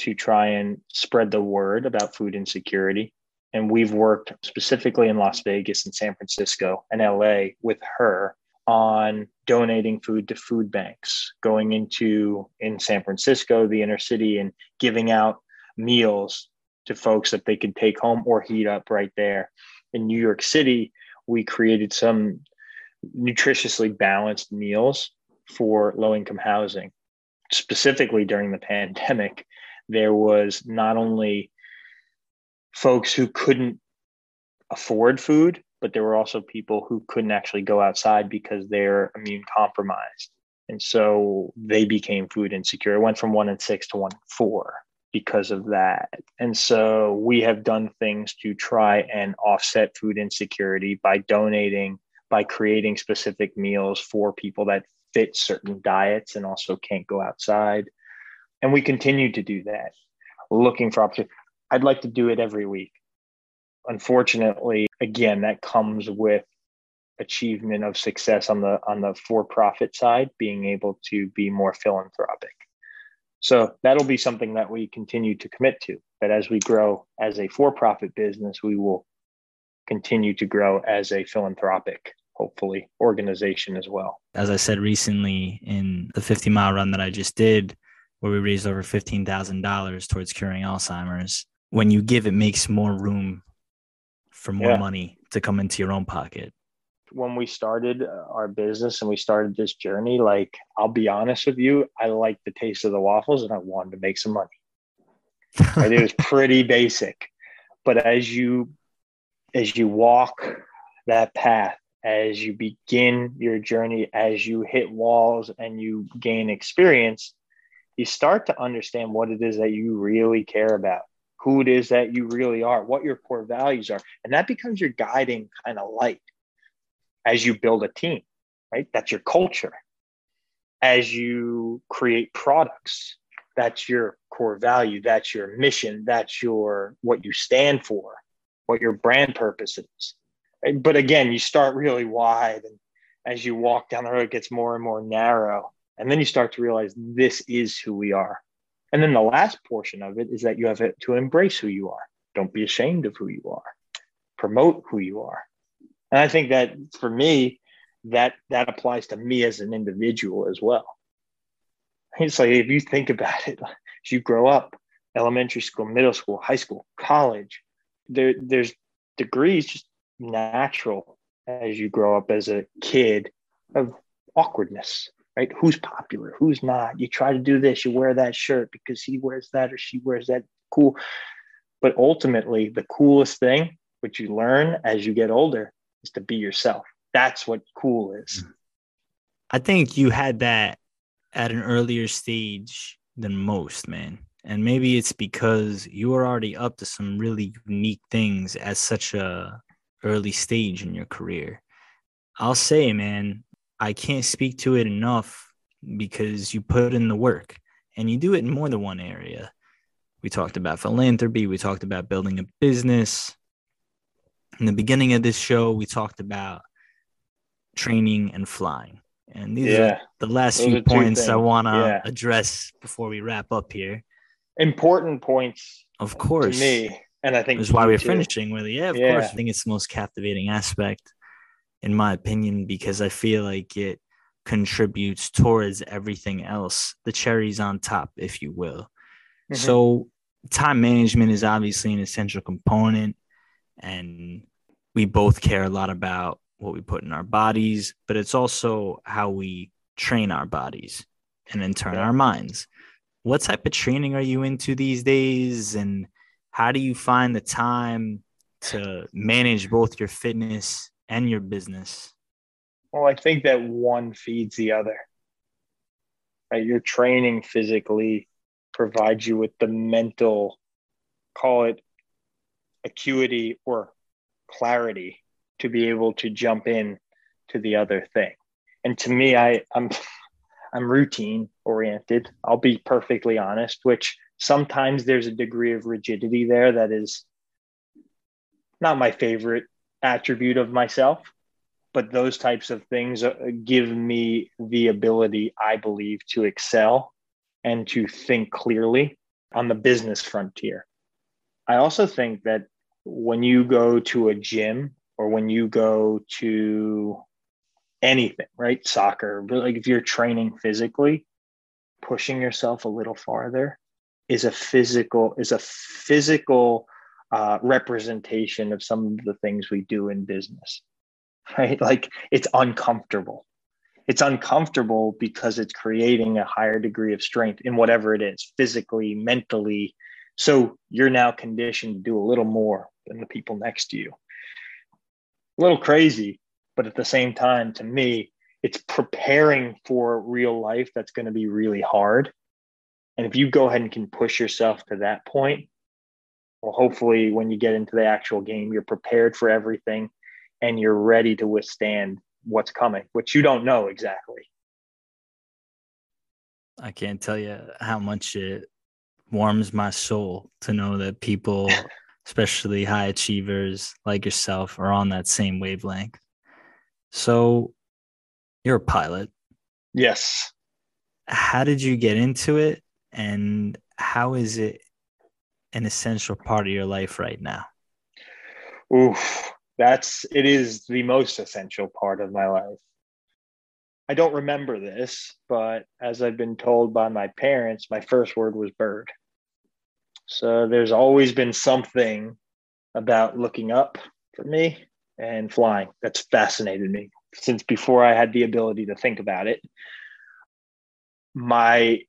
to try and spread the word about food insecurity. And we've worked specifically in Las Vegas and San Francisco and LA with her on donating food to food banks, going into in San Francisco, the inner city, and giving out meals to folks that they could take home or heat up right there. In New York City, we created some nutritiously balanced meals for low income housing. Specifically during the pandemic, there was not only folks who couldn't afford food, but there were also people who couldn't actually go outside because they're immune compromised. And so they became food insecure. It went from one in six to one in four because of that. And so we have done things to try and offset food insecurity by donating, by creating specific meals for people that fit certain diets and also can't go outside. And we continue to do that, looking for opportunities. I'd like to do it every week. Unfortunately, again, that comes with achievement of success on the on the for-profit side, being able to be more philanthropic. So that'll be something that we continue to commit to. That as we grow as a for-profit business, we will continue to grow as a philanthropic, hopefully, organization as well. As I said recently in the 50 mile run that I just did, where we raised over $15,000 towards curing Alzheimer's, when you give, it makes more room for more yeah. money to come into your own pocket when we started uh, our business and we started this journey, like I'll be honest with you, I liked the taste of the waffles and I wanted to make some money. right? It was pretty basic. But as you as you walk that path, as you begin your journey, as you hit walls and you gain experience, you start to understand what it is that you really care about, who it is that you really are, what your core values are. And that becomes your guiding kind of light as you build a team, right? That's your culture. As you create products, that's your core value, that's your mission, that's your what you stand for, what your brand purpose is. But again, you start really wide and as you walk down the road, it gets more and more narrow. And then you start to realize this is who we are. And then the last portion of it is that you have to embrace who you are. Don't be ashamed of who you are. Promote who you are. And I think that for me, that that applies to me as an individual as well. It's like if you think about it, as you grow up, elementary school, middle school, high school, college, there there's degrees just natural as you grow up as a kid of awkwardness, right? Who's popular, who's not? You try to do this, you wear that shirt because he wears that or she wears that. Cool. But ultimately, the coolest thing, which you learn as you get older, is to be yourself. That's what cool is. Mm. I think you had that at an earlier stage than most, man. And maybe it's because you were already up to some really unique things at such a early stage in your career. I'll say, man, I can't speak to it enough because you put in the work and you do it in more than one area. We talked about philanthropy, we talked about building a business, in the beginning of this show, we talked about training and flying. And these yeah. are the last Those few points I want to yeah. address before we wrap up here. Important points. Of course. To me. And I think that's why we're too. finishing with it. Yeah, of yeah. course. I think it's the most captivating aspect, in my opinion, because I feel like it contributes towards everything else, the cherries on top, if you will. Mm-hmm. So, time management is obviously an essential component. And we both care a lot about what we put in our bodies, but it's also how we train our bodies and in turn our minds. What type of training are you into these days? And how do you find the time to manage both your fitness and your business? Well, I think that one feeds the other. Right? Your training physically provides you with the mental, call it acuity or clarity to be able to jump in to the other thing. And to me, I, I'm I'm routine oriented. I'll be perfectly honest, which sometimes there's a degree of rigidity there that is not my favorite attribute of myself, but those types of things uh, give me the ability, I believe, to excel and to think clearly on the business frontier. I also think that when you go to a gym or when you go to anything, right? Soccer, but like if you're training physically, pushing yourself a little farther is a physical is a physical uh, representation of some of the things we do in business, right? Like it's uncomfortable. it's uncomfortable because it's creating a higher degree of strength in whatever it is, physically, mentally. So you're now conditioned to do a little more than the people next to you. A little crazy, but at the same time, to me, it's preparing for real life that's going to be really hard. And if you go ahead and can push yourself to that point, well, hopefully, when you get into the actual game, you're prepared for everything and you're ready to withstand what's coming, which you don't know exactly. I can't tell you how much it warms my soul to know that people, especially high achievers like yourself, are on that same wavelength. So, you're a pilot. Yes. How did you get into it? And how is it an essential part of your life right now? Oof, that's it is the most essential part of my life. I don't remember this, but as I've been told by my parents, my first word was bird. So there's always been something about looking up for me and flying that's fascinated me since before I had the ability to think about it. My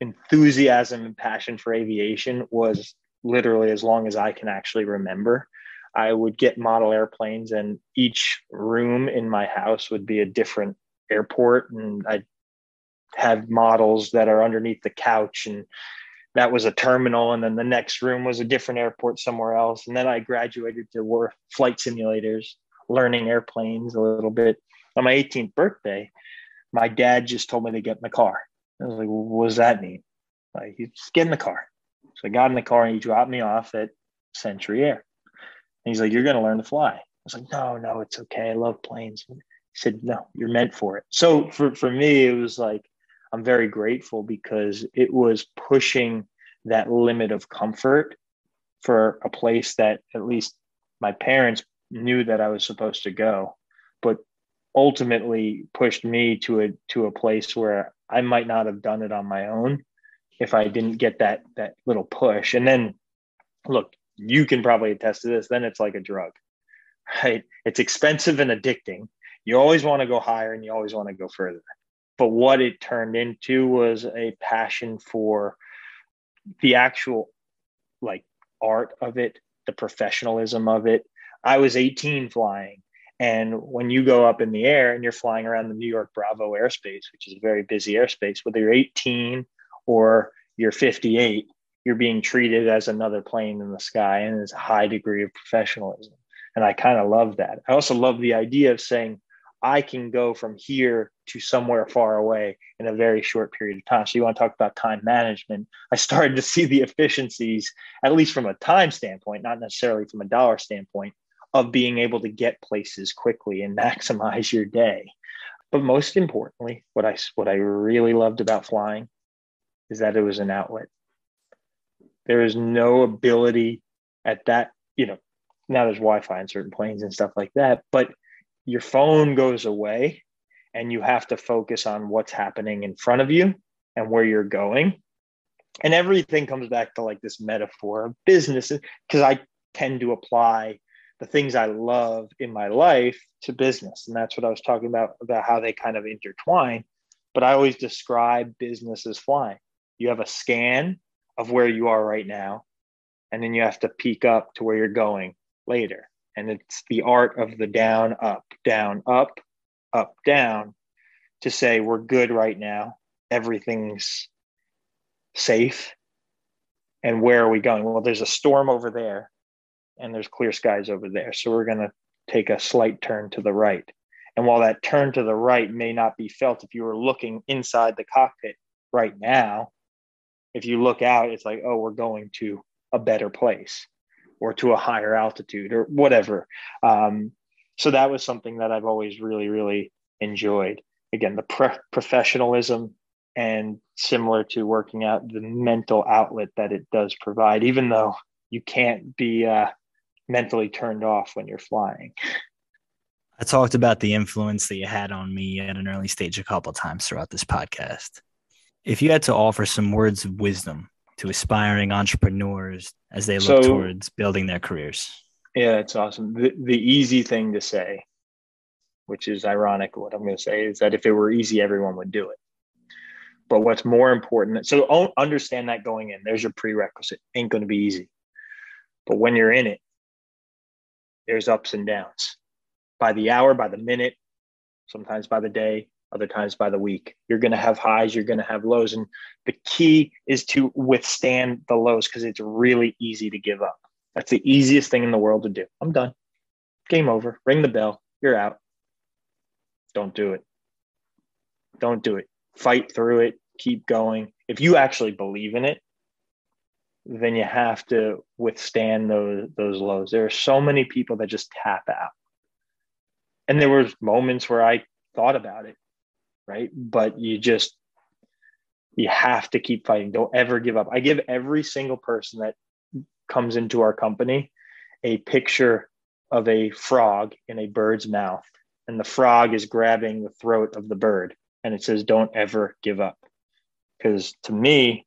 enthusiasm and passion for aviation was literally as long as I can actually remember. I would get model airplanes, and each room in my house would be a different airport, and I'd have models that are underneath the couch, and that was a terminal, and then the next room was a different airport somewhere else, and then I graduated to work flight simulators, learning airplanes a little bit. On my 18th birthday, my dad just told me to get in the car. I was like, what does that mean? Like, you just get in the car. So I got in the car and he dropped me off at Century Air. And he's like, You're going to learn to fly. I was like, No, no, it's okay. I love planes. He said, No, you're meant for it. So for, for me, it was like, I'm very grateful because it was pushing that limit of comfort for a place that at least my parents knew that I was supposed to go, but ultimately pushed me to a to a place where I might not have done it on my own if I didn't get that that little push. And then look, you can probably attest to this, then it's like a drug. Right? It's expensive and addicting. You always want to go higher and you always want to go further. But what it turned into was a passion for the actual like art of it, the professionalism of it. I was 18 flying and when you go up in the air and you're flying around the New York Bravo airspace, which is a very busy airspace, whether you're 18 or you're 58, you're being treated as another plane in the sky and there's a high degree of professionalism. And I kind of love that. I also love the idea of saying, I can go from here to somewhere far away in a very short period of time. So you want to talk about time management. I started to see the efficiencies, at least from a time standpoint, not necessarily from a dollar standpoint, of being able to get places quickly and maximize your day. But most importantly, what I what I really loved about flying is that it was an outlet. There is no ability at that, you know, now there's Wi-Fi in certain planes and stuff like that, but your phone goes away and you have to focus on what's happening in front of you and where you're going. And everything comes back to like this metaphor of business because I tend to apply the things I love in my life to business. And that's what I was talking about, about how they kind of intertwine. But I always describe business as flying. You have a scan of where you are right now, and then you have to peek up to where you're going later. And it's the art of the down, up, down, up, up, down to say we're good right now. Everything's safe. And where are we going? Well, there's a storm over there and there's clear skies over there. So we're going to take a slight turn to the right. And while that turn to the right may not be felt if you were looking inside the cockpit right now, if you look out, it's like, oh, we're going to a better place or to a higher altitude or whatever. Um, so that was something that I've always really, really enjoyed. Again, the pre- professionalism and similar to working out, the mental outlet that it does provide, even though you can't be uh, mentally turned off when you're flying. I talked about the influence that you had on me at an early stage a couple times throughout this podcast. If you had to offer some words of wisdom to aspiring entrepreneurs as they look so, towards building their careers. Yeah, it's awesome. The, the easy thing to say which is ironic. What I'm going to say is that if it were easy, everyone would do it. But what's more important, so understand that going in, there's your prerequisite. Ain't going to be easy. But when you're in it, there's ups and downs by the hour, by the minute, sometimes by the day, other times by the week. You're going to have highs, you're going to have lows. And the key is to withstand the lows because it's really easy to give up. That's the easiest thing in the world to do. I'm done. Game over. Ring the bell. You're out. Don't do it. Don't do it. Fight through it. Keep going. If you actually believe in it, then you have to withstand those those lows. There are so many people that just tap out. And there was moments where I thought about it, right? But you just you have to keep fighting. Don't ever give up. I give every single person that comes into our company a picture of a frog in a bird's mouth and the frog is grabbing the throat of the bird and it says don't ever give up because to me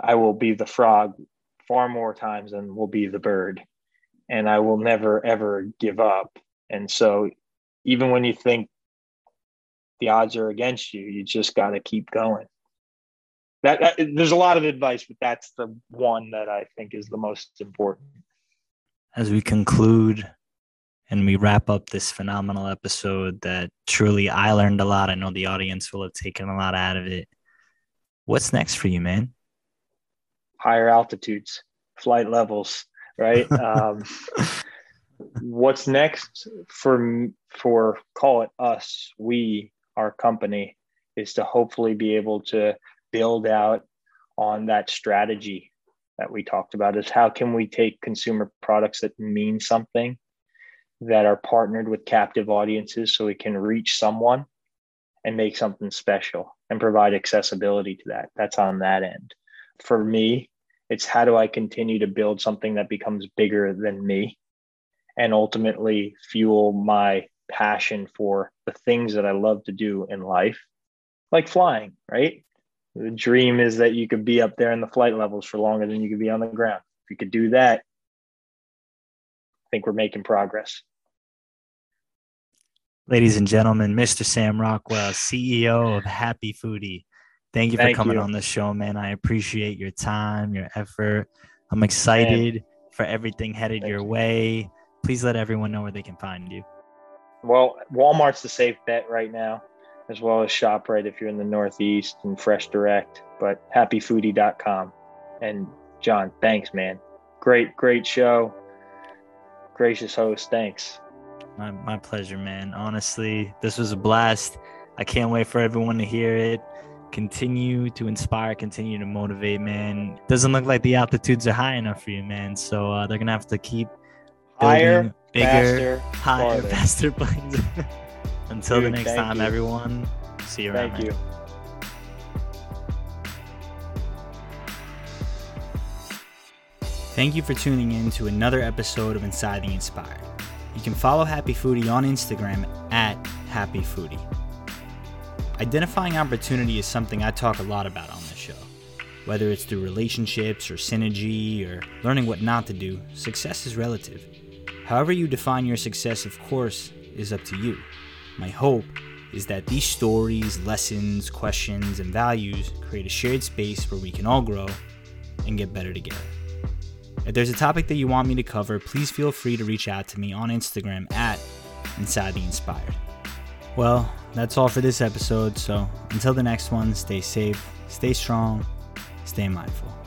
i will be the frog far more times than will be the bird and i will never ever give up and so even when you think the odds are against you you just got to keep going that, that, there's a lot of advice but that's the one that i think is the most important as we conclude and we wrap up this phenomenal episode that truly I learned a lot. I know the audience will have taken a lot out of it. What's next for you, man? Higher altitudes, flight levels, right? um, what's next for for call it us, we, our company, is to hopefully be able to build out on that strategy that we talked about. Is how can we take consumer products that mean something that are partnered with captive audiences so we can reach someone and make something special and provide accessibility to that. That's on that end. For me, it's how do I continue to build something that becomes bigger than me and ultimately fuel my passion for the things that I love to do in life, like flying, right? The dream is that you could be up there in the flight levels for longer than you could be on the ground. If you could do that, I think we're making progress. Ladies and gentlemen, Mr. Sam Rockwell, CEO of Happi Foodi. Thank you for Thank coming you. on the show, man. I appreciate your time, your effort. I'm excited man. for everything headed Thank your you. way. Please let everyone know where they can find you. Well, Walmart's the safe bet right now, as well as ShopRite if you're in the Northeast and Fresh Direct, but happifoodi.com. And John, thanks, man. Great, great show gracious host. Thanks. My, my pleasure, man. Honestly, this was a blast. I can't wait for everyone to hear it. Continue to inspire, continue to motivate, man. Doesn't look like the altitudes are high enough for you, man. So uh, they're gonna have to keep higher, bigger, faster, higher, farther. faster planes. Until Dude, the next time, you. everyone. See you around. Thank man. you. Thank you for tuning in to another episode of Inside the Inspired. You can follow Happi Foodi on Instagram at Happi Foodi. Identifying opportunity is something I talk a lot about on this show. Whether it's through relationships or synergy or learning what not to do, success is relative. However, you define your success, of course, is up to you. My hope is that these stories, lessons, questions, and values create a shared space where we can all grow and get better together. If there's a topic that you want me to cover, please feel free to reach out to me on Instagram at Inside the Inspired. Well, that's all for this episode, so until the next one, stay safe, stay strong, stay mindful.